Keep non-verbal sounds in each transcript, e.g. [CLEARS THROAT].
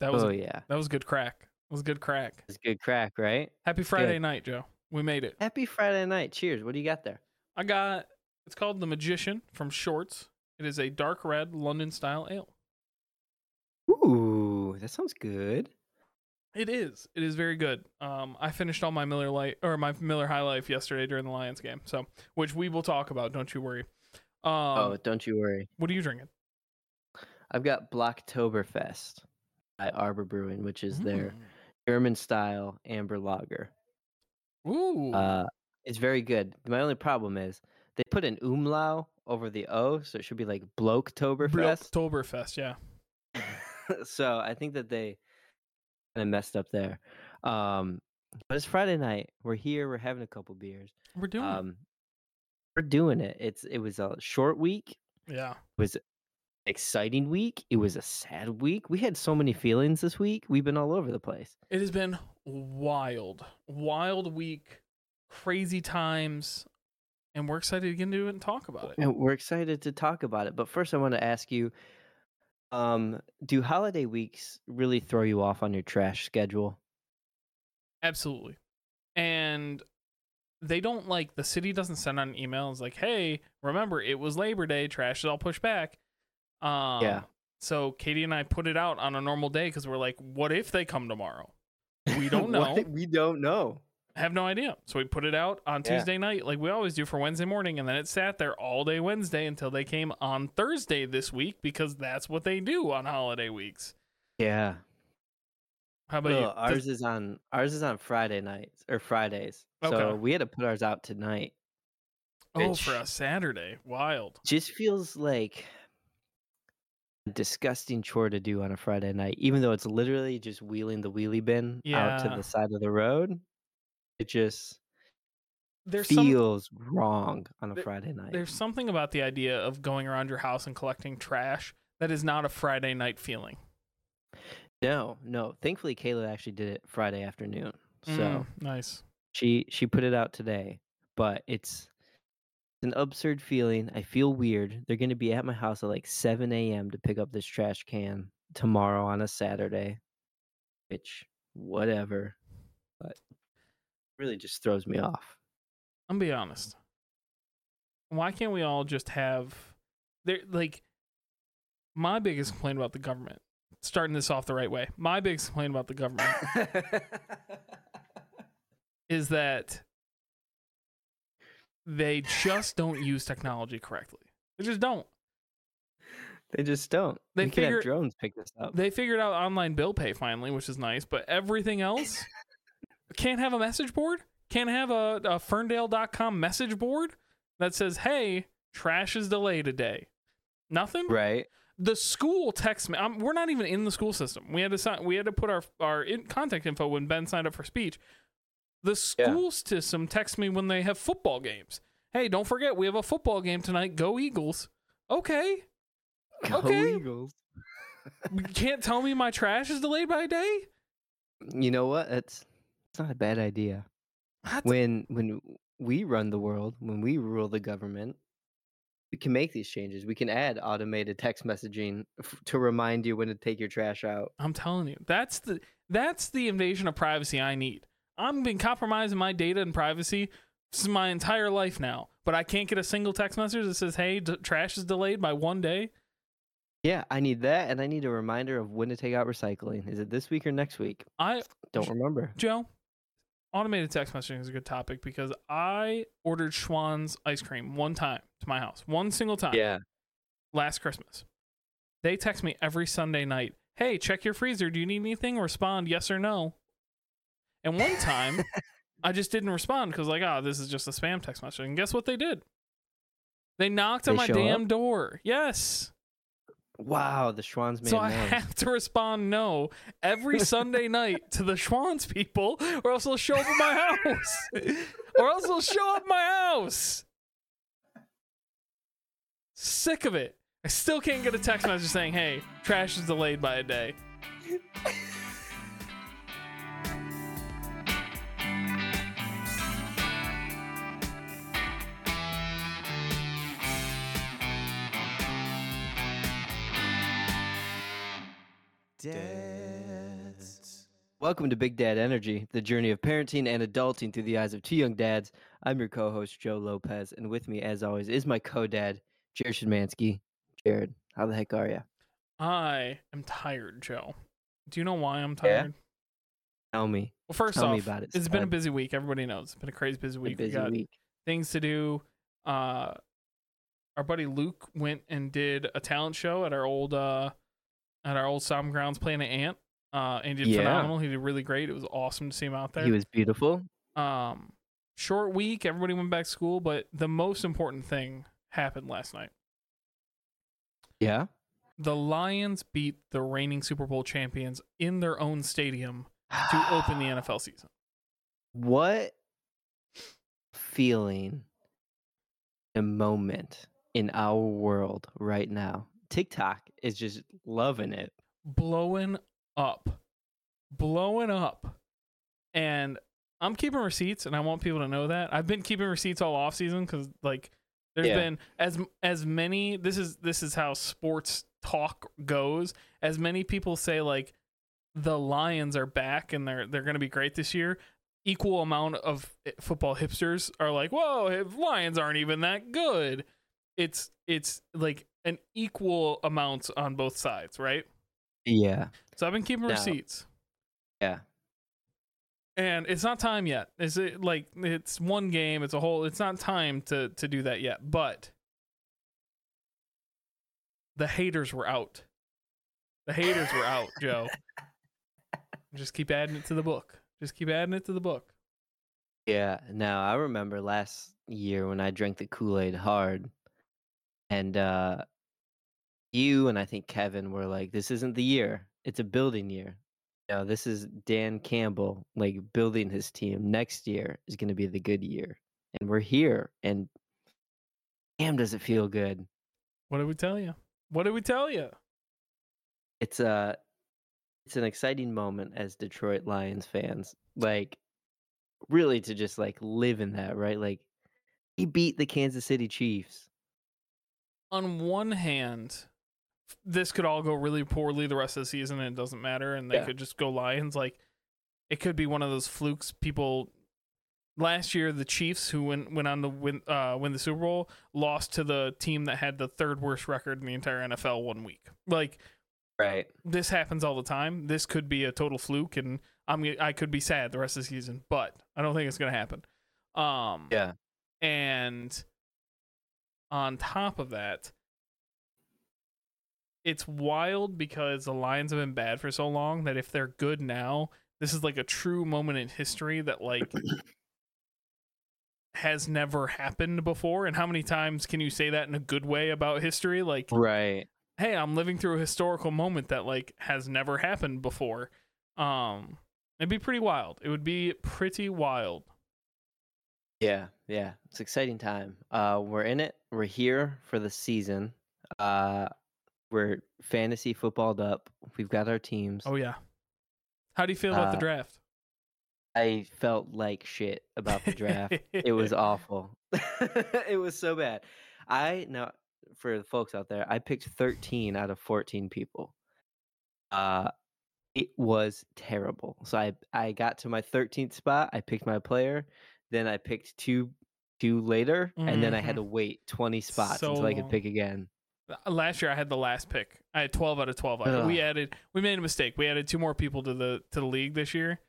That was oh a- yeah, that was good crack. It was good crack. it's good crack, right? Happy Friday Good. night, Joe. We made it. Happy Friday night. Cheers. What do you got there? I got it's called The Magician from Short's. It is a dark red London style ale. Ooh, that sounds good. It is. It is very good. Um, I finished all my Miller Lite or my Miller High Life yesterday during the Lions game. So, which we will talk about. Don't you worry. Um, oh, don't you worry. what are you drinking? I've got Blocktoberfest by Arbor Brewing, which is their Mm. German style amber lager. Ooh. Uh, it's very good. My only problem is they put an umlaut over the O, so it should be like Bloketoberfest. Oktoberfest. Yeah. [LAUGHS] so I think that they kind of messed up there. Um, but it's Friday night. We're here. We're having a couple beers. We're doing Um, we're doing it. It's it was a short week. Yeah. It was exciting week. It was a sad week. We had so many feelings this week. We've been all over the place. It has been wild. Wild week. Crazy times. And we're excited to get into it and talk about it. And we're excited to talk about it. But first, I want to ask you: um, Do holiday weeks really throw you off on your trash schedule? Absolutely. And they don't like the city doesn't send out an email. It's like, hey, remember it was Labor Day, trash is all pushed back. Um, Yeah. So Katie and I put it out on a normal day because we're like, what if they come tomorrow? We [LAUGHS] don't know. We don't know. have no idea. So we put it out on Yeah. Tuesday night, like we always do for Wednesday morning, and then it sat there all day Wednesday until they came on Thursday this week because that's what they do on holiday weeks. Yeah. How about Well, you? ours is on ours is on Friday nights or Fridays. So we had to put ours out tonight. oh, for a Saturday, wild. Just feels like disgusting chore to do on a Friday night, even though it's literally just wheeling the wheelie bin out to the side of the road. It just There's some feels wrong on a there- Friday night. there's something about the idea of going around your house and collecting trash that is not a Friday night feeling. No, no. Thankfully, Kayla actually did it Friday afternoon, so Mm, nice. she she put it out today. But it's an absurd feeling. I feel weird. They're going to be at my house at like 7 a.m. to pick up this trash can tomorrow on a Saturday, which whatever. But really just throws me off. I'm be honest. Why can't we all just have there like my biggest complaint about the government starting this off the right way. My biggest complaint about the government [LAUGHS] is that they just don't use technology correctly. They just don't. they just don't. They figure- have drones pick this up. They figured out online bill pay finally, which is nice, but everything else can't have a message board, can't have a, a ferndale.com message board that says, hey, trash is delayed today. Nothing. right? The school text me. Um, we're not even in the school system. We had to sign, we had to put our our in, contact info when Ben signed up for speech. The Yeah. school system texts me when they have football games. Hey, don't forget we have a football game tonight. Go Eagles. Okay. Go Okay. Eagles. You can't tell me my trash is delayed by a day. You know what? It's it's not a bad idea. That's- when when we run the world, when we rule the government, we can make these changes. We can add automated text messaging f- to remind you when to take your trash out. I'm telling you, that's the that's the invasion of privacy I need. I've been compromising my data and privacy This is my entire life now, but I can't get a single text message that says, "Hey, d- trash is delayed by one day." Yeah, I need that, and I need a reminder of when to take out recycling. Is it this week or next week? I Don't remember. Joe, automated text messaging is a good topic because I ordered Schwan's ice cream one time to my house, one single time. Yeah, last Christmas. They text me every Sunday night, "Hey, check your freezer. Do you need anything?" Respond yes or no. And one time, [LAUGHS] I just didn't respond because like, oh, this is just a spam text message. And guess what they did? They knocked on my damn up? door. Yes. wow, the Schwan's made so I [LAUGHS] noise. have to respond no every Sunday night to the Schwan's people, or else they'll show up at my house. [LAUGHS] or else they'll show up at my house. Sick of it. I still can't get a text message saying, hey, trash is delayed by a day. Welcome to Big Dad Energy, the journey of parenting and adulting through the eyes of two young dads. I'm your co-host Joe Lopez, and with me, as always, is my co-dad Jared Shedmansky. Jared, how the heck are you? I am tired, Joe. Do you know why I'm Yeah? tired? Tell me. Well, first Tell off, me about it, it's been a busy week. Everybody knows it's been a crazy busy week. busy we got week. things to do. Uh, our buddy Luke went and did a talent show at our old uh at our old Somme Grounds Planet Ant. Uh, and he did Yeah. phenomenal. He did really great. It was awesome to see him out there. He was beautiful. um short week. Everybody went back to school, but the most important thing happened last night. Yeah. The Lions beat the reigning Super Bowl champions in their own stadium to [SIGHS] open the NFL season. What feeling, a moment in our world right now? TikTok is just loving it. blowing up, blowing up, and I'm keeping receipts, and I want people to know that I've been keeping receipts all off season because like there's Yeah. been as as many. This is this is how sports talk goes. As many people say like the Lions are back and they're they're going to be great this year. Equal amount of eh, football hipsters are like, "Whoa, if Lions aren't even that good." It's it's like an equal amount on both sides, right? Yeah. So I've been keeping Now- receipts, Yeah. and it's not time yet. Is it like it's one game? It's a whole. It's not time to to do that yet. But the haters were out. The haters were out, Joe. [LAUGHS] Just keep adding it to the book. Just keep adding it to the book. Yeah. Now I remember last year when I drank the Kool-Aid hard and uh you and I think Kevin were like, This isn't the year. It's a building year. No, this is Dan Campbell like building his team. Next year is gonna be the good year. And we're here and damn does it feel good. What did we tell you? What did we tell you? It's uh it's an exciting moment as Detroit Lions fans. Like really to just like live in that, right? Like he beat the Kansas City Chiefs. On one hand, this could all go really poorly the rest of the season, and it doesn't matter, and they Yeah. could just go Lions. Like it could be one of those flukes. People last year, the Chiefs, who went went on to win uh, win the Super Bowl, lost to the team that had the third worst record in the entire NFL one week. Like Right. this happens all the time. This could be a total fluke, and I'm I could be sad the rest of the season, but I don't think it's gonna happen. Um, Yeah. and on top of that, it's wild because the Lions have been bad for so long that if they're good now, this is like a true moment in history that like [CLEARS THROAT] has never happened before. And how many times can you say that in a good way about history? Like, Right. hey, I'm living through a historical moment that like has never happened before. Um, it'd be pretty wild. It would be pretty wild. Yeah, yeah. It's exciting time. Uh we're in it. We're here for the season. Uh we're fantasy footballed up. We've got our teams. Oh yeah. How do you feel about the Uh, draft? I felt like shit about the draft. it was [LAUGHS] awful. [LAUGHS] it was so bad. I now for the folks out there, I picked 13 out of 14 people. Uh it was terrible. So I I got to my 13th spot, I picked my player, then I picked two two later, and then I had to wait 20 spots Mm-hmm. So until I could pick again. Uh, Last year I had the last pick. I had 12 out of 12. I- We added we made a mistake. We added two more people to the to the league this year.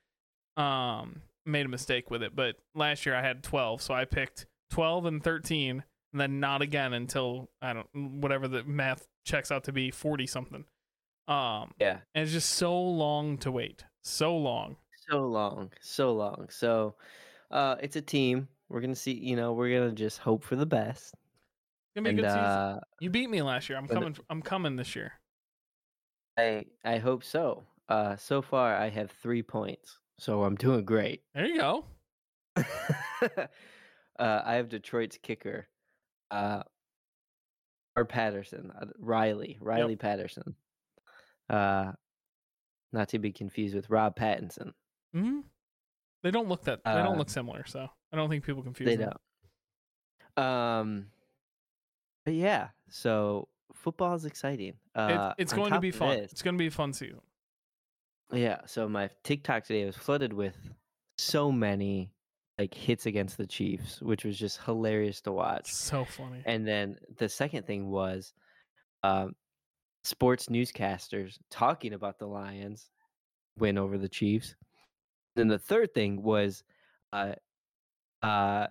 Um made a mistake with it, but last year I had 12, so I picked 12 and 13 and then not again until I don't whatever the math checks out to be 40 something. Um Yeah. and it's just so long to wait. So long. So long, so long. So uh it's a team. We're going to see, you know, we're going to just hope for the best. Gonna be a And good season. uh You beat me last year. I'm coming. I'm coming this year. I I hope so. Uh, so far I have three points, so I'm doing great. There you go. [LAUGHS] uh, I have Detroit's kicker, uh, or Patterson, uh, Riley, Riley Patterson. Uh, not to be confused with Rob Pattinson. hmm They don't look that. They don't Uh, look similar. So I don't think people confuse They them. don't. Um, but yeah, so football is exciting. Uh, It, it's going to be fun. this- It's going to be a fun season. Yeah, so my TikTok today was flooded with so many like hits against the Chiefs, which was just hilarious to watch. So funny. And then the second thing was um, sports newscasters talking about the Lions win over the Chiefs. Then the third thing was uh, uh,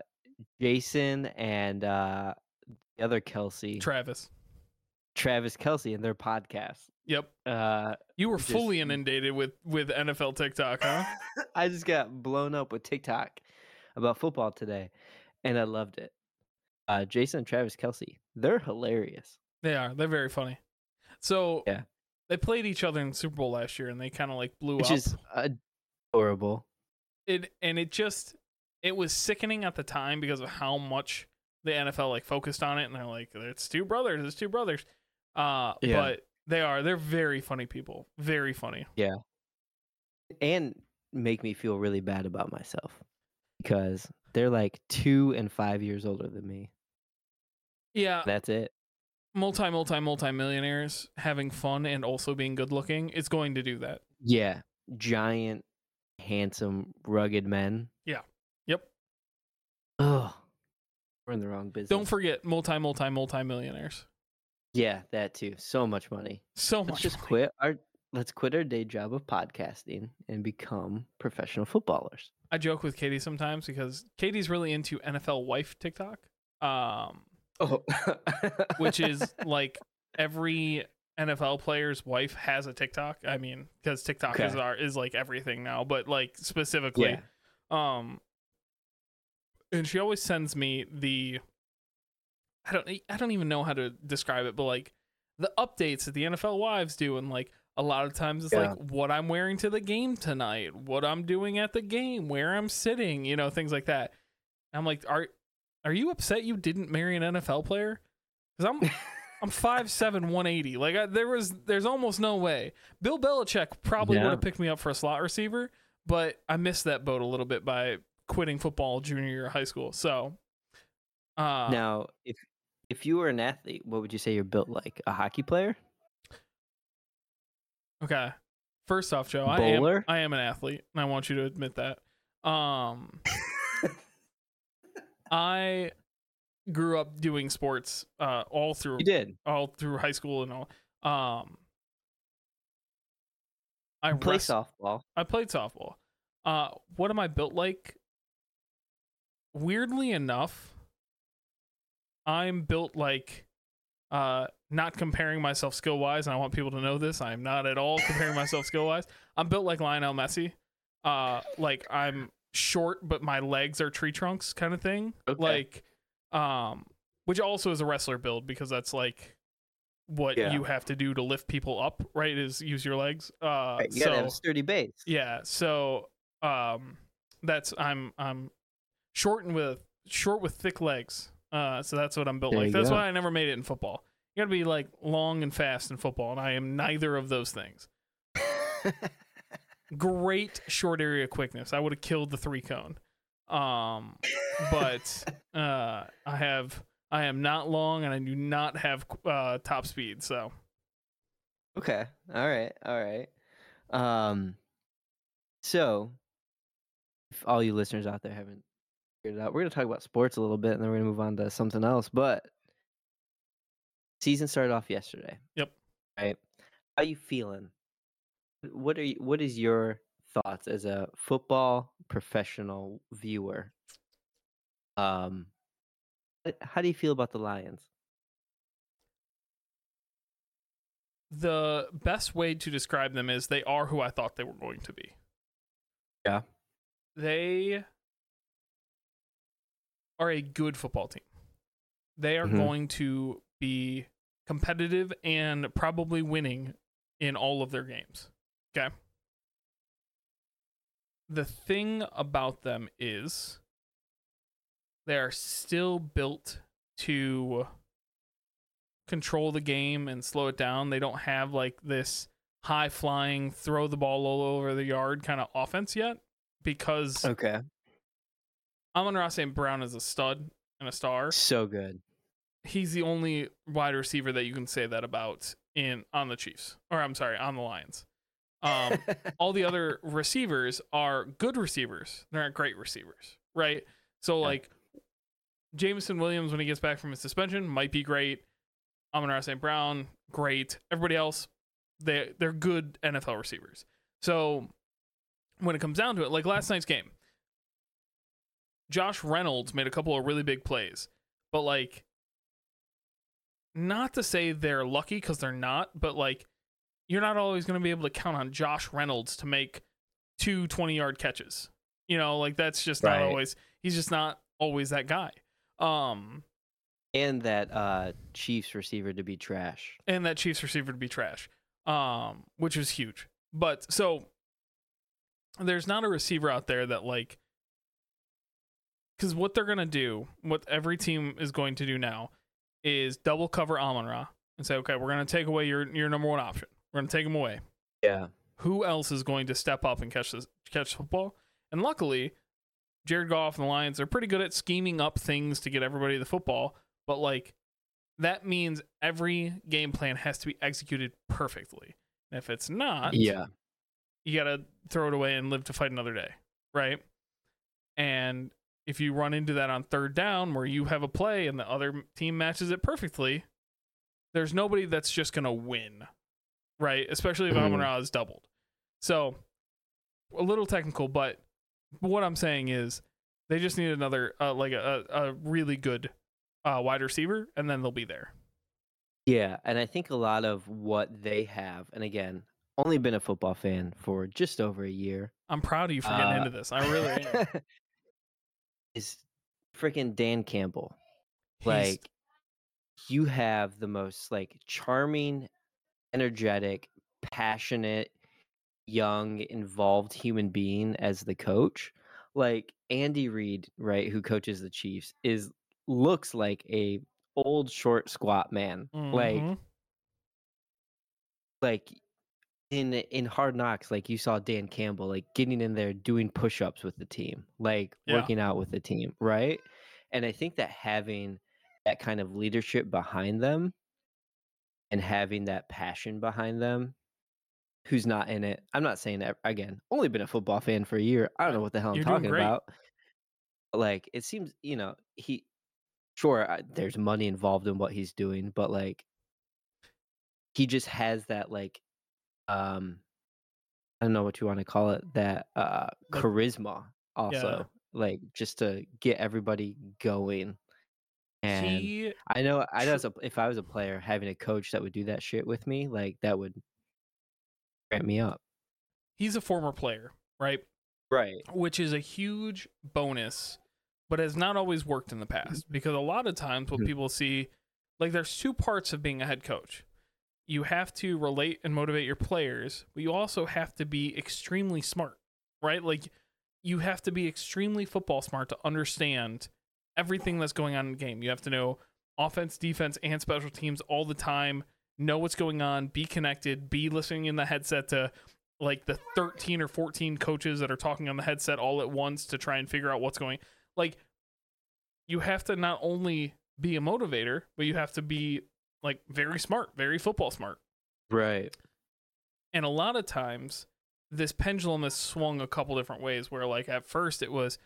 Jason and uh, the other Kelce, Travis. Travis Kelce, and their podcast. Yep. Uh, You were Just- fully inundated with with NFL TikTok, huh? [LAUGHS] I just got blown up with TikTok about football today, and I loved it. Uh, Jason and Travis Kelce, they're hilarious. they are. They're very funny. So Yeah. they played each other in the Super Bowl last year, and they kind of like blew Which up. is adorable. it and it just it was sickening at the time because of how much the NFL like focused on it, and they're like, it's two brothers, it's two brothers. Uh, Yeah. but they are. They're very funny people. Very funny. Yeah, and make me feel really bad about myself because they're like two and five years older than me. Yeah. That's it. multi multi multi millionaires having fun and also being good looking is going to do that. Yeah, giant, handsome, rugged men. Yeah. Yep. Ugh, we're in the wrong business. Don't forget multi multi multi millionaires. yeah, that too. So much money. So Let's much. just money. quit our. Let's quit our day job of podcasting and become professional footballers. I joke with Katie sometimes because Katie's really into NFL wife TikTok. Um, Oh, which is [LAUGHS] like every NFL player's wife has a TikTok. I mean, because TikTok is our is like everything now, but like specifically, yeah. um, and she always sends me the. I don't. I don't even know how to describe it, but like the updates that the NFL wives do, and like a lot of times it's Yeah. like what I'm wearing to the game tonight, what I'm doing at the game, where I'm sitting, you know, things like that. I'm like, are are you upset you didn't marry an NFL player? Because I'm [LAUGHS] I'm five seven, one eighty. Like I, there was, there's almost no way. Bill Belichick probably Yeah. would have picked me up for a slot receiver, but I missed that boat a little bit by quitting football junior year of high school. So, uh, now, if if you were an athlete, what would you say you're built like? A hockey player? okay. First off, Joe, I am I am an athlete, and I want you to admit that. Um, [LAUGHS] I grew up doing sports uh, all through You did. all through high school and all. Um, I play wrest- softball. I played softball. Uh, what am I built like? Weirdly enough, I'm built like, uh, not comparing myself skill wise, and I want people to know this. I'm not at all comparing myself skill wise. I'm built like Lionel Messi. Uh, like I'm short, but my legs are tree trunks, kind of thing. Okay. Like, um, which also is a wrestler build because that's like what Yeah. you have to do to lift people up, right? Is use your legs. Uh, Right, you so gotta have a sturdy base. yeah, so um that's I'm I'm short and with short with thick legs. Uh so that's what I'm built There like. That's go. why I never made it in football. You got to be like long and fast in football and I am neither of those things. [LAUGHS] Great short area quickness. I would have killed the three cone. Um but [LAUGHS] uh I have I am not long and I do not have uh top speed, so okay. All right. All right. Um. So, if all you listeners out there haven't figured it out, we're gonna talk about sports a little bit, and then we're gonna move on to something else. But season started off yesterday. Yep. Right. How you feeling? What are you? What is your thoughts as a football professional viewer? Um. How do you feel about the Lions? the best way to describe them is they are who I thought they were going to be. Yeah. They are a good football team. They are Mhm. going to be competitive and probably winning in all of their games. Okay. The thing about them is they are still built to control the game and slow it down. They don't have like this high flying, throw the ball all over the yard kind of offense yet because Okay. Amon-Ra St. Brown is a stud and a star. So good. He's the only wide receiver that you can say that about in on the Chiefs. Or I'm sorry, on the Lions. Um, [LAUGHS] all the other receivers are good receivers. They're not great receivers, right? So Yeah. like Jameson Williams when he gets back from his suspension might be great. Amon-Ra St. Brown, great. Everybody else, they they're good NFL receivers. So when it comes down to it, like last night's game, Josh Reynolds made a couple of really big plays, but like not to say they're lucky because they're not, but like you're not always going to be able to count on Josh Reynolds to make two 20 yard catches. You know, like that's just not always, he's just not always that guy. Um, and that uh Chiefs receiver to be trash. and that Chiefs receiver to be trash, um, which was huge. But so there's not a receiver out there that like, because what they're gonna do, what every team is going to do now, is double cover Amon Ra and say, okay, we're gonna take away your your number one option. We're gonna take him away. Yeah. Who else is going to step up and catch this catch the football? And luckily, Jared Goff and the Lions are pretty good at scheming up things to get everybody the football. But like that means every game plan has to be executed perfectly. And if it's not, Yeah. you got to throw it away and live to fight another day, right? And if you run into that on third down where you have a play and the other team matches it perfectly, there's nobody that's just going to win, right? Especially if Mhm. Amon Ra is doubled. So a little technical, but what I'm saying is they just need another, uh, like a, a really good uh, wide receiver, and then they'll be there. Yeah, and I think a lot of what they have, and again, only been a football fan for just over a year. I'm proud of you for getting Uh, into this. I really am. [LAUGHS] is freaking Dan Campbell. He's- Like you have the most like charming, energetic, passionate, young, involved human being as the coach. Like Andy Reid, right, who coaches the Chiefs, is looks like a old short squat man. Like Mhm. like in in hard knocks like you saw dan campbell like getting in there doing push-ups with the team like Yeah. working out with the team right? And i think that having that kind of leadership behind them and having that passion behind them who's not in it i'm not saying that again only been a football fan for a year i don't know what the hell i'm You're talking about. But, like it seems you know he sure I, there's money involved in what he's doing but like he just has that like um i don't know what you want to call it that uh Like- charisma also like just to get everybody going and he i know i know a, if i was a player having a coach that would do that shit with me like that would ramp me up he's a former player, right? right Which is a huge bonus, but has not always worked in the past because a lot of times what Mhm. people see, like there's two parts of being a head coach. You have to relate and motivate your players, but you also have to be extremely smart, right? Like you have to be extremely football smart to understand everything that's going on in the game. You have to know offense, defense, and special teams all the time, know what's going on, be connected, be listening in the headset to like the 13 or 14 coaches that are talking on the headset all at once to try and figure out what's going like you have to not only be a motivator but you have to be like very smart very football smart. Right. And a lot of times this pendulum has swung a couple different ways where like at first it was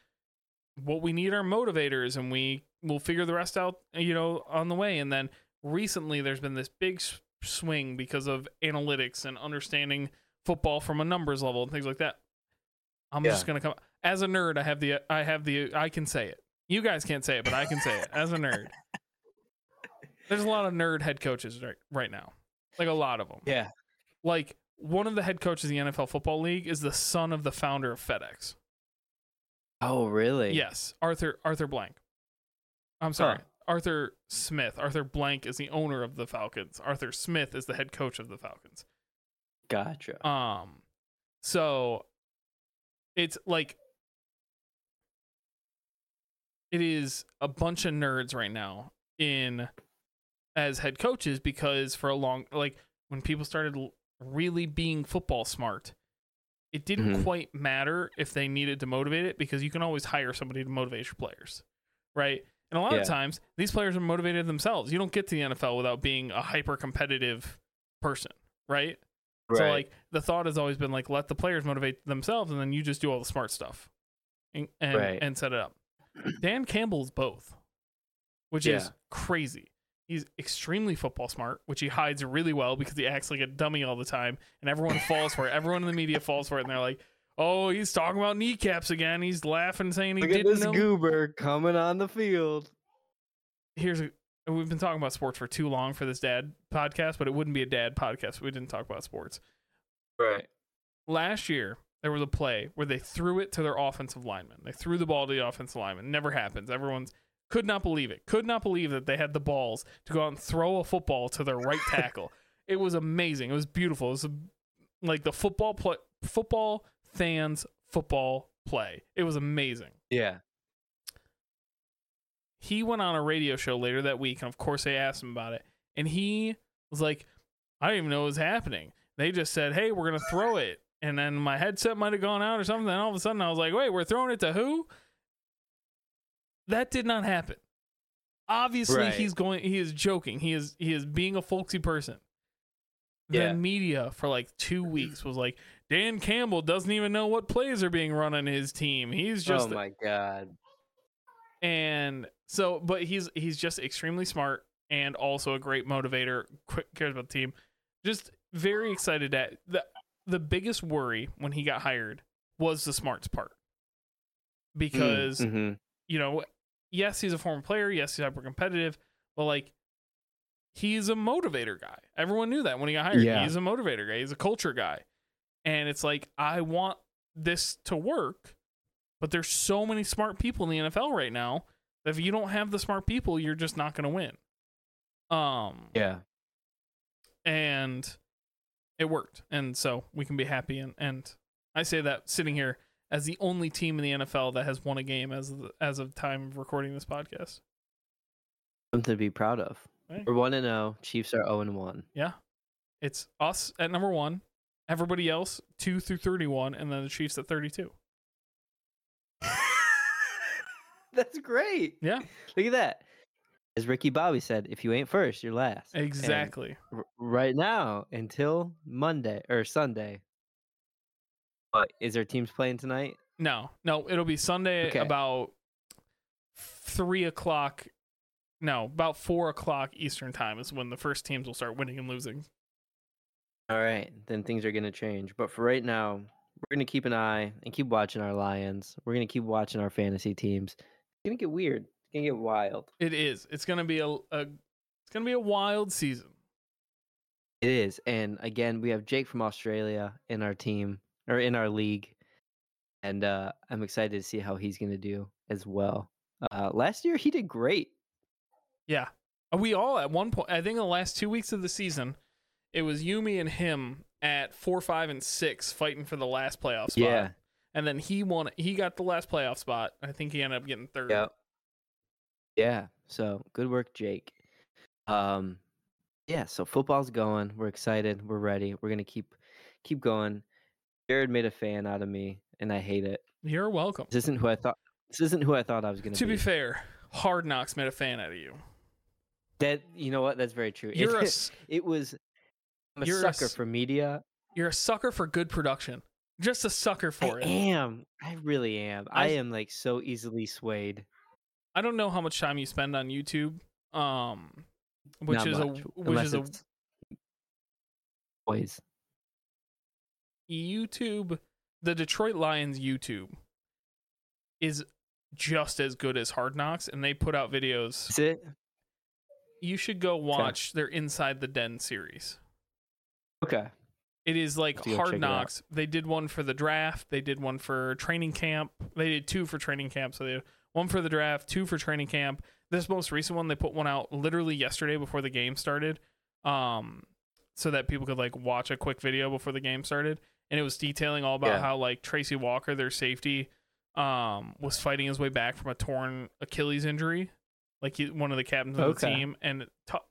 what we need are motivators and we will figure the rest out you know on the way. And then recently there's been this big swing because of analytics and understanding football from a numbers level and things like that. I'm just gonna come as a nerd i have the i have the i can say it. You guys can't say it but i can say it as a nerd there's a lot of nerd head coaches right, right now like a lot of them yeah like one of the head coaches in the NFL Football League is the son of the founder of FedEx. oh really Yes, Arthur Arthur Blank. I'm sorry, Huh. Arthur Smith. Arthur Blank is the owner of the Falcons. Arthur Smith is the head coach of the Falcons. gotcha Um, so it's like it is a bunch of nerds right now in as head coaches because for a long like when people started really being football smart it didn't Mhm. quite matter if they needed to motivate it because you can always hire somebody to motivate your players right and a lot Yeah. of times these players are motivated themselves you don't get to the NFL without being a hyper competitive person right So like the thought has always been like let the players motivate themselves and then you just do all the smart stuff and and, Right. and set it up. Dan Campbell's both, which Yeah. is crazy. He's extremely football smart, which he hides really well because he acts like a dummy all the time, and everyone falls for it. Everyone in the media falls for it, and they're like, "Oh, he's talking about kneecaps again. He's laughing, saying he Look at didn't this know." goober coming on the field. Here's a, we've been talking about sports for too long for this dad podcast, but it wouldn't be a dad podcast if we didn't talk about sports. Right. last year there was a play where they threw it to their offensive lineman. They threw the ball to the offensive lineman. Never happens. Everyone's could not believe it. Could not believe that they had the balls to go out and throw a football to their right tackle. [LAUGHS] it was amazing. It was beautiful. It was a, like the football play, football fans football play. It was amazing. Yeah. He went on a radio show later that week, and of course they asked him about it, and he was like, "I didn't even know it was happening." They just said, "Hey, we're gonna throw it," and then my headset might have gone out or something. And all of a sudden, I was like, "Wait, we're throwing it to who?" That did not happen. Obviously, Right. he's going. He is joking. He is. He is being a folksy person. The Yeah. media for like two weeks was like, Dan Campbell doesn't even know what plays are being run on his team. He's just oh my god. and so but he's he's just extremely smart and also a great motivator quick cares about the team just very excited at the the biggest worry when he got hired was the smarts part because Mhm. you know yes he's a former player yes he's hyper competitive but like he's a motivator guy everyone knew that when he got hired Yeah. he's a motivator guy he's a culture guy and it's like i want this to work but there's so many smart people in the NFL right now that if you don't have the smart people, you're just not going to win. Um, Yeah. and it worked, and so we can be happy. And and I say that sitting here as the only team in the NFL that has won a game as of, as of time of recording this podcast. Something to be proud of. Right. We're one and zero. Chiefs are zero and one. Yeah, it's us at number one, everybody else two through thirty-one, and then the Chiefs at thirty-two. [LAUGHS] That's great. Yeah, Look at that. As Ricky Bobby said, if you ain't first, you're last. Exactly. r- right now, until Monday or Sunday. What is there teams playing tonight? No, no, it'll be Sunday Okay. about three o'clock. No, about four o'clock Eastern time is when the first teams will start winning and losing. All right, then things are gonna change. But for right now, we're gonna keep an eye and keep watching our Lions. We're gonna keep watching our fantasy teams. It's gonna get weird. It's gonna get wild. It is. It's gonna be a, a it's gonna be a wild season. It is. And again, we have Jake from Australia in our team or in our league. And uh, I'm excited to see how he's going to do as well. Uh, last year, he did great. Yeah, Uh, we all at one point. I think in the last two weeks of the season, it was Yumi and him at four, five, and six fighting for the last playoff spot. Yeah. and then he won. He got the last playoff spot. I think he ended up getting third. Yeah. Yeah. So good work, Jake. Um, yeah. So football's going. We're excited. We're ready. We're gonna keep keep going. Jared made a fan out of me, and I hate it. You're welcome. This isn't who I thought. This isn't who I thought I was gonna be. To be. fair, Hard Knocks made a fan out of you. that you know what? That's very true. It- You're a [LAUGHS] s- it was. I'm a You're a sucker s- for media. You're a sucker for good production. Just a sucker for I it. am. I really am. I, I- am like so easily swayed. I don't know how much time you spend on YouTube, um, which Not is much, a which is a boys. YouTube. The Detroit Lions YouTube is just as good as Hard Knocks, and they put out videos. Is it? You should go watch their Inside the Den series. Okay. It is like Have to go Hard check it out. Knocks. They did one for the draft. They did one for training camp. They did two for training camp. So they had one for the draft, two for training camp. This most recent one, they put one out literally yesterday before the game started, um, so that people could like watch a quick video before the game started. And it was detailing all about Yeah. how like Tracy Walker, their safety, um, was fighting his way back from a torn Achilles injury, like he, one of the captains of the team. And ta-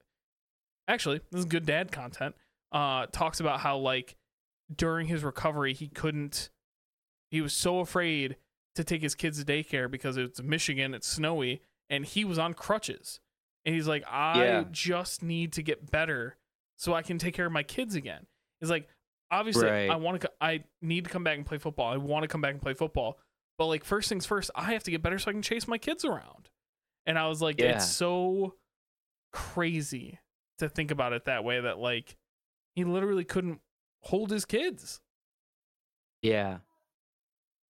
actually, this is good dad content uh talks about how like during his recovery he couldn't he was so afraid to take his kids to daycare because it's Michigan, it's snowy, and he was on crutches. And he's like, I Yeah. just need to get better so I can take care of my kids again. He's like, obviously I want to I need to come back and play football. I want to come back and play football. But like first things first, I have to get better so I can chase my kids around. And I was like Yeah. it's so crazy to think about it that way that like he literally couldn't hold his kids. Yeah.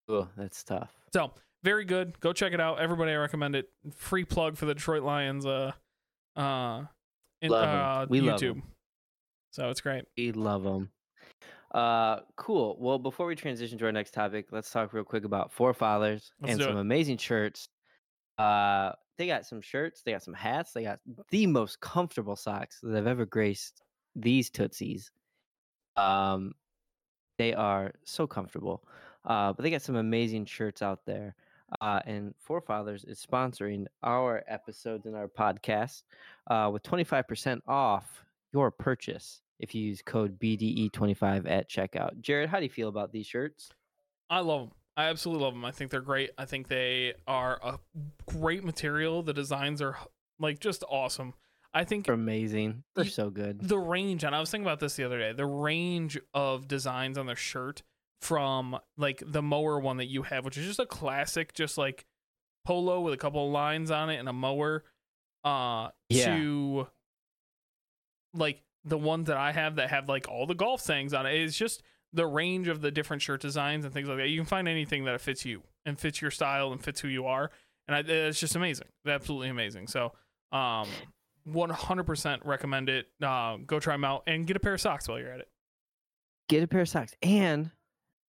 Oh, that's tough. So, very good. Go check it out. Everybody I recommend it. Free plug for the Detroit Lions uh uh in uh We YouTube. So it's great. We love them. Uh, cool. Well, before we transition to our next topic, let's talk real quick about Forefathers Let's and some it. amazing shirts. Uh, they got some shirts, they got some hats, they got the most comfortable socks that I've ever graced these tootsies. Um, they are so comfortable. Uh, but they got some amazing shirts out there. Uh, and Forefathers is sponsoring our episodes in our podcast uh, with 25% off your purchase if you use code BDE25 at checkout. Jared, how do you feel about these shirts? I love them. I absolutely love them. I think they're great. I think they are a great material. The designs are like just awesome. I think They're amazing. They're so good. the range, and I was thinking about this the other day, the range of designs on their shirt from like the mower one that you have, which is just a classic, just like polo with a couple of lines on it and a mower, uh, Yeah. to like the ones that I have that have like all the golf sayings on it. It's just the range of the different shirt designs and things like that. You can find anything that fits you and fits your style and fits who you are, and I, it's just amazing, absolutely amazing. So, um, 100% recommend it. Uh, go try them out and get a pair of socks while you're at it. Get a pair of socks. And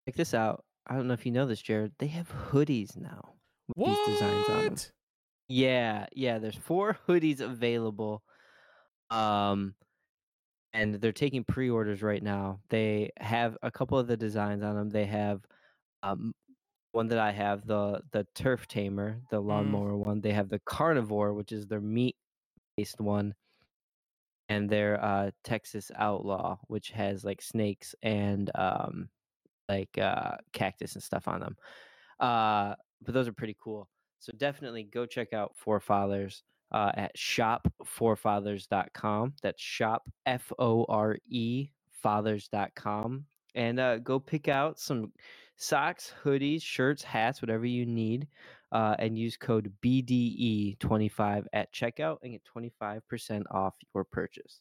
check this out. I don't know if you know this, Jared. They have hoodies now with What? these designs on them. Yeah, yeah. There's four hoodies available. Um and they're taking pre-orders right now. They have a couple of the designs on them. They have um one that I have, the the turf tamer, the lawnmower one. They have the carnivore, which is their meat based one. And their uh Texas outlaw, which has like snakes and um like uh cactus and stuff on them. Uh but those are pretty cool. So definitely go check out Forefathers uh, at shopforefathers.com. That's shop F O R E fathers.com. And uh, go pick out some socks, hoodies, shirts, hats, whatever you need. Uh, and use code BDE25 at checkout and get 25% off your purchase.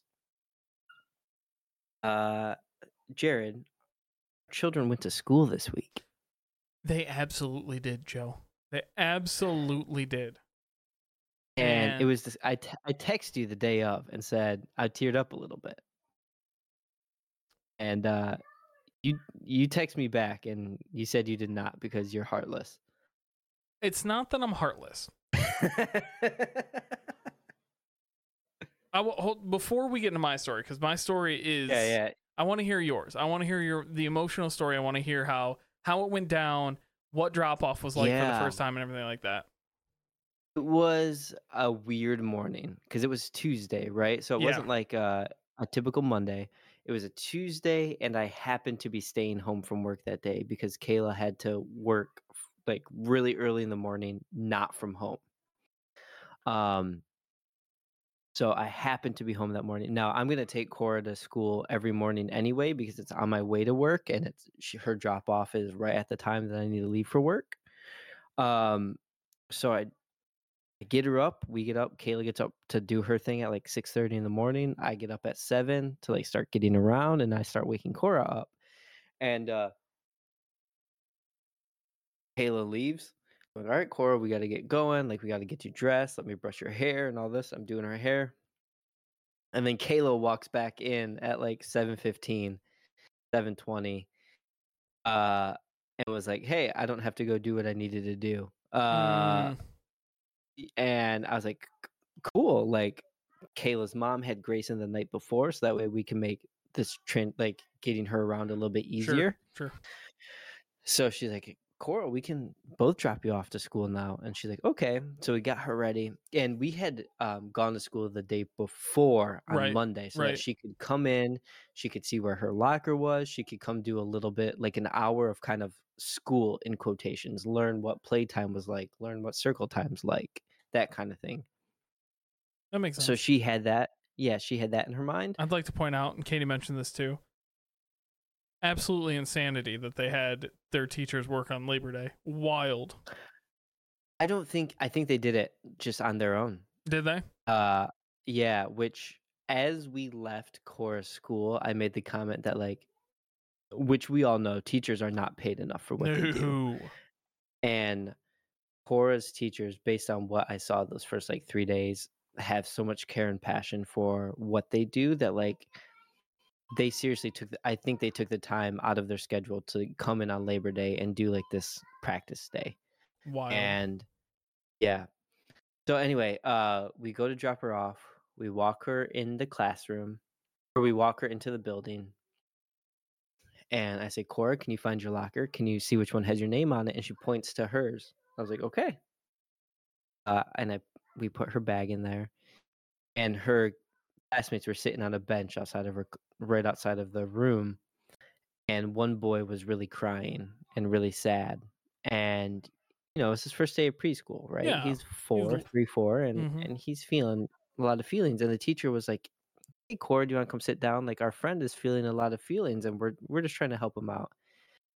Uh, Jared, children went to school this week. They absolutely did, Joe. They absolutely did. And it was this, I, t- I texted you the day of and said I teared up a little bit. And uh, you you text me back and you said you did not because you're heartless. It's not that I'm heartless. [LAUGHS] I will hold before we get into my story because my story is yeah, yeah. I want to hear yours. I want to hear your the emotional story. I want to hear how how it went down, what drop off was like for the first time, and everything like that. It was a weird morning because it was Tuesday, right? So it Yeah. wasn't like a, a typical Monday. It was a Tuesday, and I happened to be staying home from work that day because Kayla had to work like really early in the morning, not from home. Um, so I happened to be home that morning. Now I'm gonna take Cora to school every morning anyway because it's on my way to work, and it's she, her drop off is right at the time that I need to leave for work. Um, so I I get her up. We get up. Kayla gets up to do her thing at like six thirty in the morning. I get up at seven to like start getting around, and I start waking Cora up. And uh Kayla leaves. I'm like, all right, Cora, we got to get going. Like, we got to get you dressed. Let me brush your hair and all this. I'm doing her hair. And then Kayla walks back in at like 7.15, 7.20, uh, and was like, hey, I don't have to go do what I needed to do. Uh, Mm, and I was like, cool. Like Kayla's mom had Grayson the night before, so that way we can make this trend like getting her around a little bit easier. Sure, sure. So she's like, Coral, we can both drop you off to school now. And she's like, okay. So we got her ready. And we had um, gone to school the day before on Right, Monday so right. that she could come in, she could see where her locker was, she could come do a little bit, like an hour of kind of school in quotations, learn what playtime was like, learn what circle time's like, that kind of thing. That makes sense. So she had that. Yeah, she had that in her mind. I'd like to point out, and Katie mentioned this too. absolutely insanity that they had their teachers work on Labor Day. Wild. I don't think I think they did it just on their own. Did they? Uh yeah, which as we left Cora's school, I made the comment that like which we all know teachers are not paid enough for what they do. And Cora's teachers, based on what I saw those first like three days, have so much care and passion for what they do that like they seriously took the, I think they took the time out of their schedule to come in on Labor Day and do like this practice day. Wild. And yeah. So anyway, uh we go to drop her off. We walk her in the classroom or we walk her into the building. And I say, Cora, can you find your locker? Can you see which one has your name on it? And she points to hers. I was like, okay. Uh, and I we put her bag in there, and her classmates were sitting on a bench outside of her, right outside of the room, and one boy was really crying and really sad, and you know it's his first day of preschool, right? Yeah, He's four, three, four, and Mhm. and he's feeling a lot of feelings, and the teacher was like, "Hey, Cora, do you want to come sit down? Like our friend is feeling a lot of feelings, and we're we're just trying to help him out."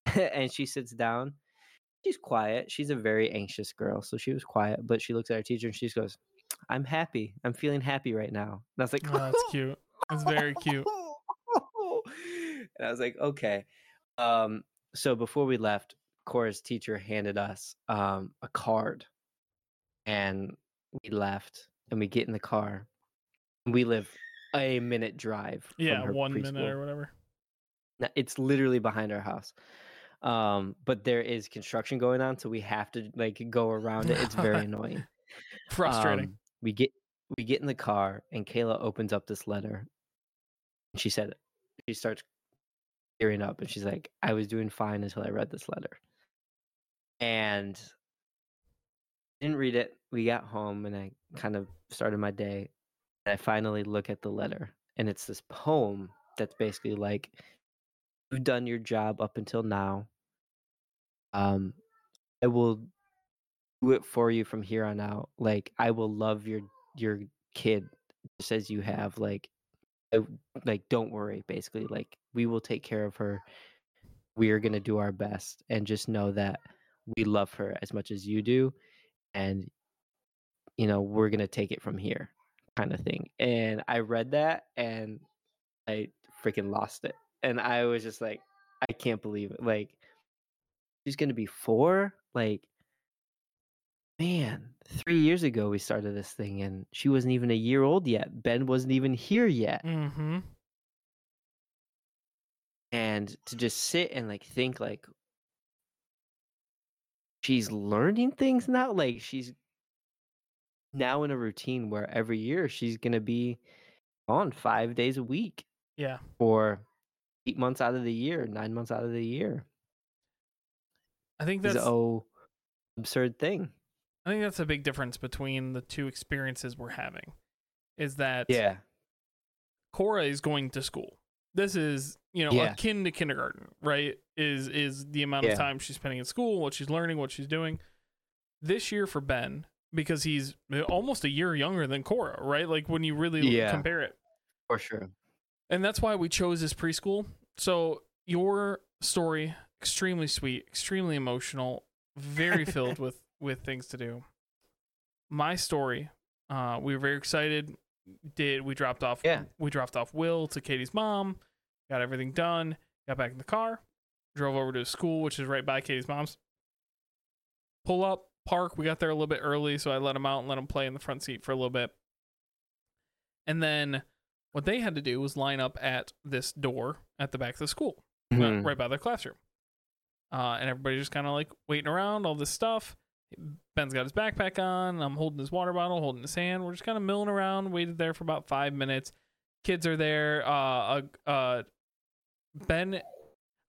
[LAUGHS] and she sits down she's quiet. She's a very anxious girl, so she was quiet. But she looks at her teacher and she goes, "I'm happy. I'm feeling happy right now." And I was like, Oh, that's cute. That's very cute. [LAUGHS] and I was like, "Okay." Um, so before we left, Cora's teacher handed us um, a card, and we left. And we get in the car. And we live a minute drive. Yeah, one minute or whatever. It's literally behind our house. Um, but there is construction going on, so we have to like go around it. It's very [LAUGHS] annoying. Frustrating. Um, we get we get in the car and Kayla opens up this letter. And she said she starts tearing up and she's like, I was doing fine until I read this letter. And didn't read it. We got home and I kind of started my day. I finally look at the letter and it's this poem that's basically like you've done your job up until now. Um I will do it for you from here on out. Like I will love your your kid just as you have. Like I, like don't worry. Basically, like we will take care of her. We are gonna do our best, and just know that we love her as much as you do, and you know we're gonna take it from here, kind of thing. And I read that, and I freaking lost it, and I was just like, I can't believe it. Like she's gonna be four. Like Man, three years ago we started this thing, and she wasn't even a year old yet. Ben wasn't even here yet, mm-hmm. and to just sit and like think like she's learning things now. Like she's now in a routine where every year she's gonna be on five days a week Yeah. for eight months out of the year, nine months out of the year. I think that's oh absurd thing. I think that's a big difference between the two experiences we're having. Is that Yeah, Cora is going to school. This is, you know, Yeah. akin to kindergarten, right? Is is the amount Yeah. of time she's spending in school, what she's learning, what she's doing. This year for Ben, because he's almost a year younger than Cora, right? Like when you really Yeah. compare it. for sure. And that's why we chose this preschool. So your story, extremely sweet, extremely emotional, very filled [LAUGHS] with with things to do. My story, uh, we were very excited. Did we dropped off? Yeah. We dropped off Will to Katie's mom. Got everything done. Got back in the car. Drove over to school, which is right by Katie's mom's. Pull up, park. We got there a little bit early, so I let him out and let him play in the front seat for a little bit. And then what they had to do was line up at this door at the back of the school, Mhm. right by their classroom. Uh, and everybody just kind of like waiting around, all this stuff. Ben's got his backpack on. I'm holding his water bottle, holding his hand. We're just kind of milling around. Waited there for about five minutes. Kids are there. Uh, uh, uh, Ben,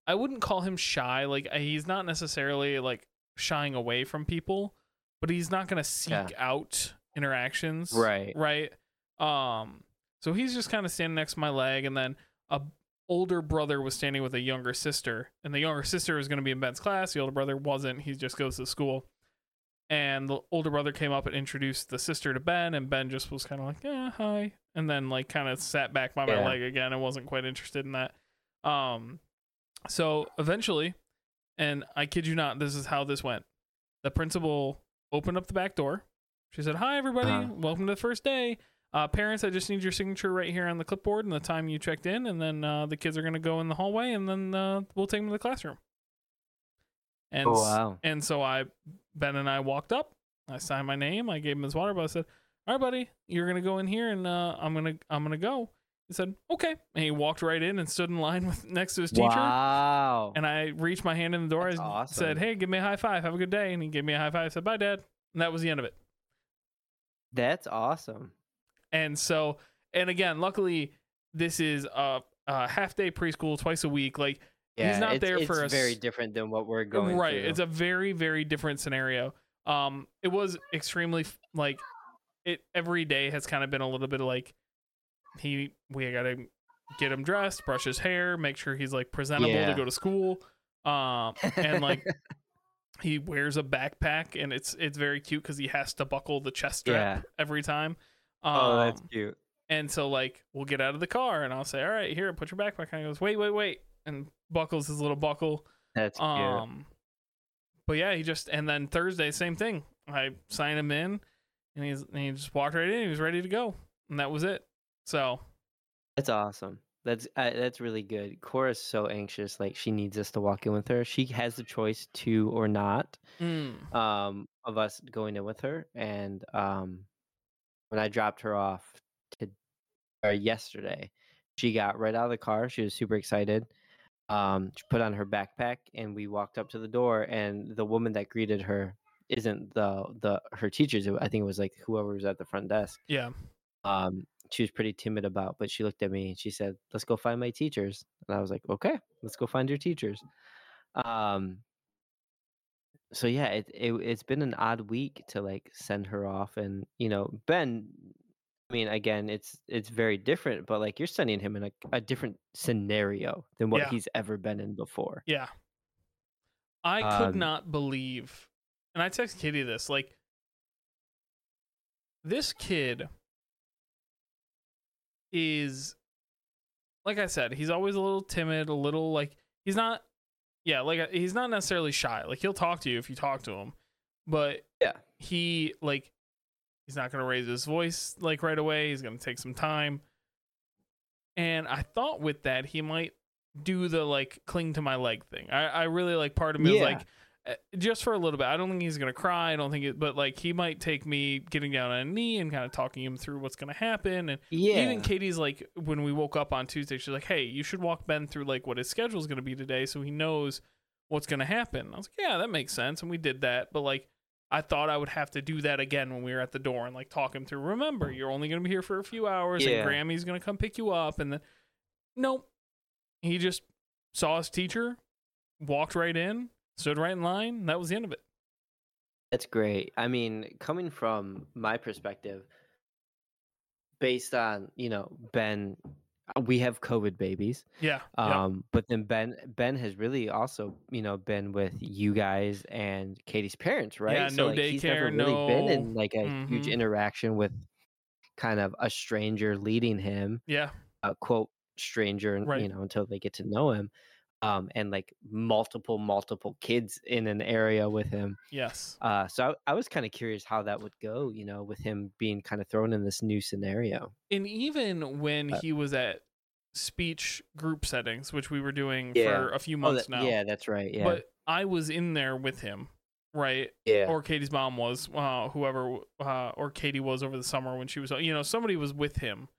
I wouldn't call him shy. Like uh, he's not necessarily like shying away from people, but he's not gonna seek Yeah. out interactions. Right. Right. Um. So he's just kind of standing next to my leg, and then a older brother was standing with a younger sister, and the younger sister was going to be in Ben's class. The older brother wasn't. He just goes to school. And the older brother came up and introduced the sister to Ben, and Ben just was kind of like, "Yeah, hi," and then like kind of sat back by my Yeah. leg again and wasn't quite interested in that. Um, So eventually, and I kid you not, this is how this went. The principal opened up the back door. She said, "Hi, everybody. Uh-huh. Welcome to the first day. Uh, parents, I just need your signature right here on the clipboard and the time you checked in, and then uh, the kids are gonna go in the hallway, and then uh, we'll take them to the classroom." And Oh wow. and so I, Ben and I walked up. I signed my name. I gave him his water bottle. I said, "All right, buddy, you're gonna go in here, and uh, I'm gonna I'm gonna go." He said, "Okay," and he walked right in and stood in line [LAUGHS] with next to his teacher. Wow. And I reached my hand in the door. That's I awesome. said, "Hey, give me a high five. Have a good day." And he gave me a high five. I said, "Bye, Dad." And that was the end of it. That's awesome. And so, and again, luckily, this is a, a half day preschool twice a week. Like Yeah, he's not it's, there it's for a very s- different than what we're going right. through. It's a very very different scenario. Um, it was extremely like it every day has kind of been a little bit of like he we gotta get him dressed, brush his hair, make sure he's like presentable Yeah. to go to school. Um, and like [LAUGHS] he wears a backpack and it's it's very cute because he has to buckle the chest strap Yeah. every time. Um, oh, that's cute. and so like we'll get out of the car and I'll say, All right, here, put your backpack on. He goes, Wait, wait, wait, and buckles his little buckle. That's cute. Um but yeah, he just and then Thursday, same thing. I sign him in and he's and he just walked right in, he was ready to go. And that was it. So That's awesome. That's uh, that's really good. Cora's so anxious, like she needs us to walk in with her. She has the choice to or not mm, um, of us going in with her. And um, when I dropped her off to or yesterday, she got right out of the car. She was super excited. Um, she put on her backpack, and we walked up to the door. And the woman that greeted her isn't the the her teachers. I think it was like whoever was at the front desk yeah. um she was pretty timid about but she looked at me and she said let's go find my teachers and i was like okay let's go find your teachers um so yeah it, it it's been an odd week to like send her off and you know ben i mean again it's it's very different but like you're sending him in a, a different scenario than what Yeah. he's ever been in before Yeah. I could Um, not believe, and I texted Katie this like, this kid is, like I said, he's always a little timid, a little like, he's not, yeah, like he's not necessarily shy. Like he'll talk to you if you talk to him, but Yeah. he, like, he's not going to raise his voice like right away. He's going to take some time. And I thought with that, he might do the like cling to my leg thing. I, I really like part of me is Yeah. like Uh, just for a little bit. I don't think he's gonna cry. I don't think it, but like he might take me getting down on a knee and kind of talking him through what's gonna happen. And yeah even Katie's like when we woke up on Tuesday, she's like, "Hey, you should walk Ben through like what his schedule is gonna be today, so he knows what's gonna happen." I was like, "Yeah, that makes sense," and we did that. But like. I thought I would have to do that again when we were at the door and like talk him through. Remember, you're only going to be here for a few hours, Yeah. and Grammy's going to come pick you up. And then, nope, he just saw his teacher, walked right in, stood right in line. That was the end of it. That's great. I mean, coming from my perspective, based on you know Ben, uh, we have COVID babies, Yeah. yeah. um, but then Ben Ben has really also you know been with you guys and Katie's parents, right? Yeah, no like, he's never daycare, really been in like a huge Mhm. interaction with kind of a stranger leading him, yeah. a quote stranger, and Right. you know until they get to know him. Um, and like multiple multiple kids in an area with him Yes. uh, so I, I was kind of curious how that would go, you know, with him being kind of thrown in this new scenario. And even when Uh, he was at speech group settings, which we were doing Yeah. for a few Oh, months that- now, yeah, that's right. Yeah, but I was in there with him, right? yeah, or Katie's mom was, uh, whoever, uh, or Katie was over the summer when she was, you know, somebody was with him,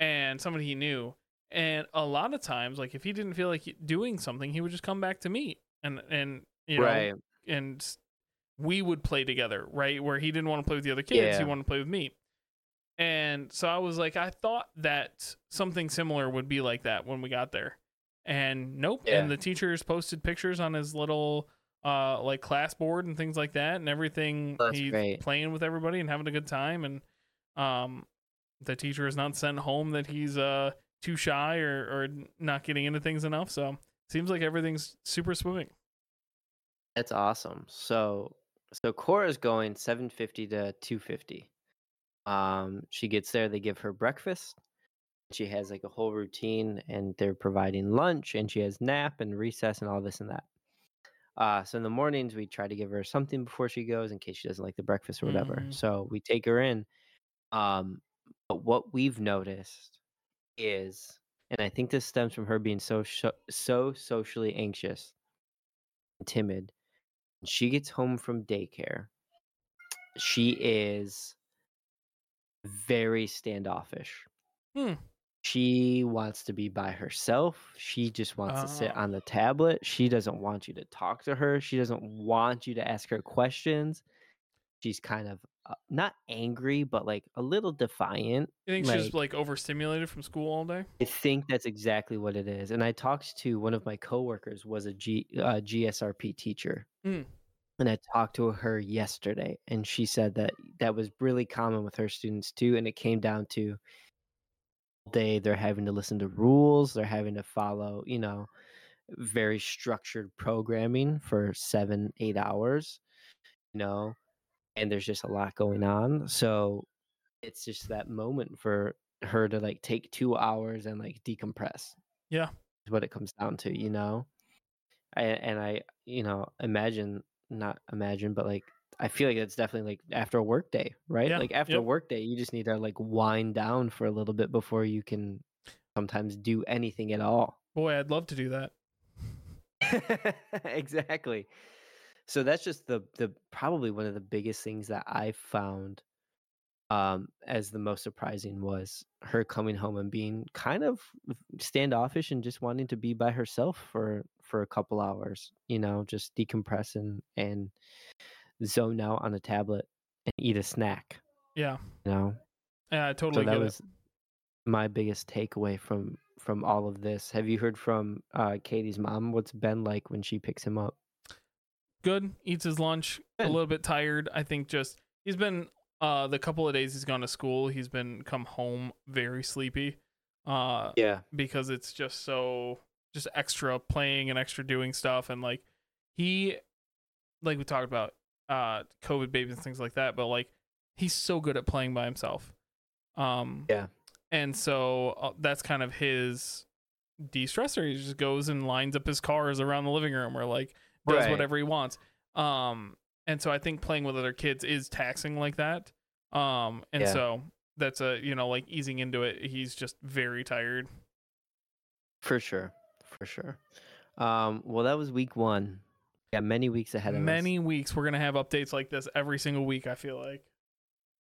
and somebody he knew, and a lot of times, like if he didn't feel like doing something, he would just come back to me, and and you know, right. and we would play together, right? Where he didn't want to play with the other kids, he wanted to play with me. And so I was like, I thought that something similar would be like that when we got there. And nope. Yeah. And the teachers posted pictures on his little uh like class board and things like that and everything That's he's great. playing with everybody and having a good time and um the teacher has not sent home that he's uh too shy or or not getting into things enough. So seems like everything's super swimming. That's awesome. So, so Cora's going 750 to 250. Um, she gets there, they give her breakfast. She has like a whole routine, and they're providing lunch, and she has nap and recess and all this and that. Uh, so in the mornings, we try to give her something before she goes in case she doesn't like the breakfast or whatever. Mhm. So we take her in. Um, but what we've noticed is, and I think this stems from her being so so, so socially anxious and timid. She gets home from daycare, she is very standoffish. Hmm. She wants to be by herself. She just wants to sit Oh. on the tablet. She doesn't want you to talk to her. She doesn't want you to ask her questions. She's kind of uh, not angry, but like a little defiant. You think like, she's like overstimulated from school all day? I think that's exactly what it is. And I talked to one of my coworkers was a G, uh, GSRP teacher. Mm. And I talked to her yesterday and she said that that was really common with her students too and it came down to they they're having to listen to rules, they're having to follow, you know, very structured programming for 7 8 hours, you know, and there's just a lot going on. So it's just that moment for her to like take 2 hours and like decompress. Yeah. Is what it comes down to, you know? I, and I, you know, imagine not imagine, but like I feel like it's definitely like after a work day, right? Yeah, Like after a work day, you just need to like wind down for a little bit before you can sometimes do anything at all. Boy, I'd love to do that. [LAUGHS] exactly. So that's just the the probably one of the biggest things that I found um as the most surprising was her coming home and being kind of standoffish and just wanting to be by herself for for a couple hours, you know, just decompressing and zone out on a tablet and eat a snack, Yeah. you know. Yeah, I totally So that was my biggest takeaway from from all of this. Have you heard from uh Katie's mom what's been like when she picks him up? Good. Eats his lunch. A little bit tired. I think just he's been uh the couple of days he's gone to school, he's been come home very sleepy. Uh Yeah. because it's just so just extra playing and extra doing stuff and like he like we talked about uh covid babies and things like that but like he's so good at playing by himself um Yeah. and so uh, that's kind of his de-stressor he just goes and lines up his cars around the living room or like does Right. whatever he wants um and so i think playing with other kids is taxing like that um and Yeah. so that's a you know like easing into it he's just very tired For sure. For sure. Um, well, that was week one. Yeah, many weeks ahead of us. many weeks we're gonna have updates like this every single week i feel like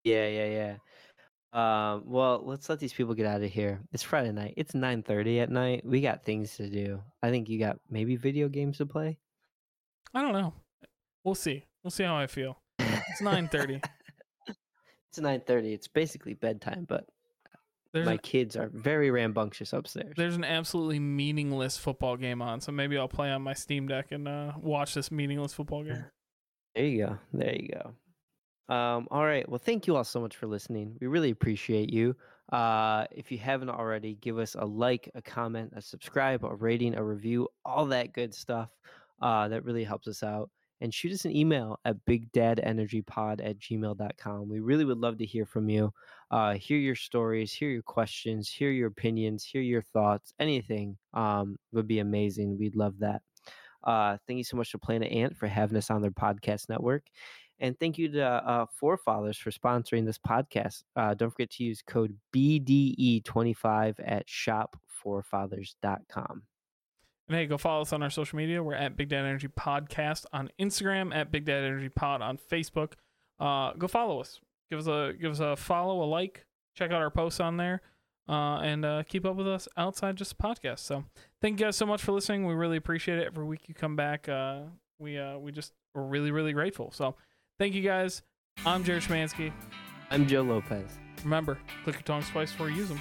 Yeah, yeah, yeah. Um, well, let's let these people get out of here. It's Friday night. It's 9:30 at night. We got things to do. I think you got maybe video games to play. I don't know we'll see we'll see how i feel it's 9:30 [LAUGHS] It's 9:30. It's basically bedtime, but there's my an, kids are very rambunctious upstairs. there's an absolutely meaningless football game on so maybe i'll play on my steam deck and uh watch this meaningless football game [LAUGHS] There you go. There you go. Um, all right. Well, thank you all so much for listening. We really appreciate you. Uh, if you haven't already, give us a like, a comment, a subscribe, a rating, a review, all that good stuff. Uh, that really helps us out. And shoot us an email at bigdadenergypod at gmail.com. We really would love to hear from you. Uh, hear your stories, hear your questions, hear your opinions, hear your thoughts, anything um, would be amazing. We'd love that. Uh, thank you so much to Planet Ant for having us on their podcast network. And thank you to uh, Forefathers for sponsoring this podcast. Uh, don't forget to use code BDE25 at shopforefathers.com. And hey, go follow us on our social media. We're at Big Dad Energy Podcast on Instagram, at Big Dad Energy Pod on Facebook. Uh, go follow us. Give us a give us a follow, a like. Check out our posts on there, uh, and uh, keep up with us outside just a podcast. So thank you guys so much for listening. We really appreciate it. Every week you come back, uh, we uh, we just we're really really grateful. So thank you guys. I'm Jared Schmansky. I'm Joe Lopez. Remember, click your tongues twice before you use them.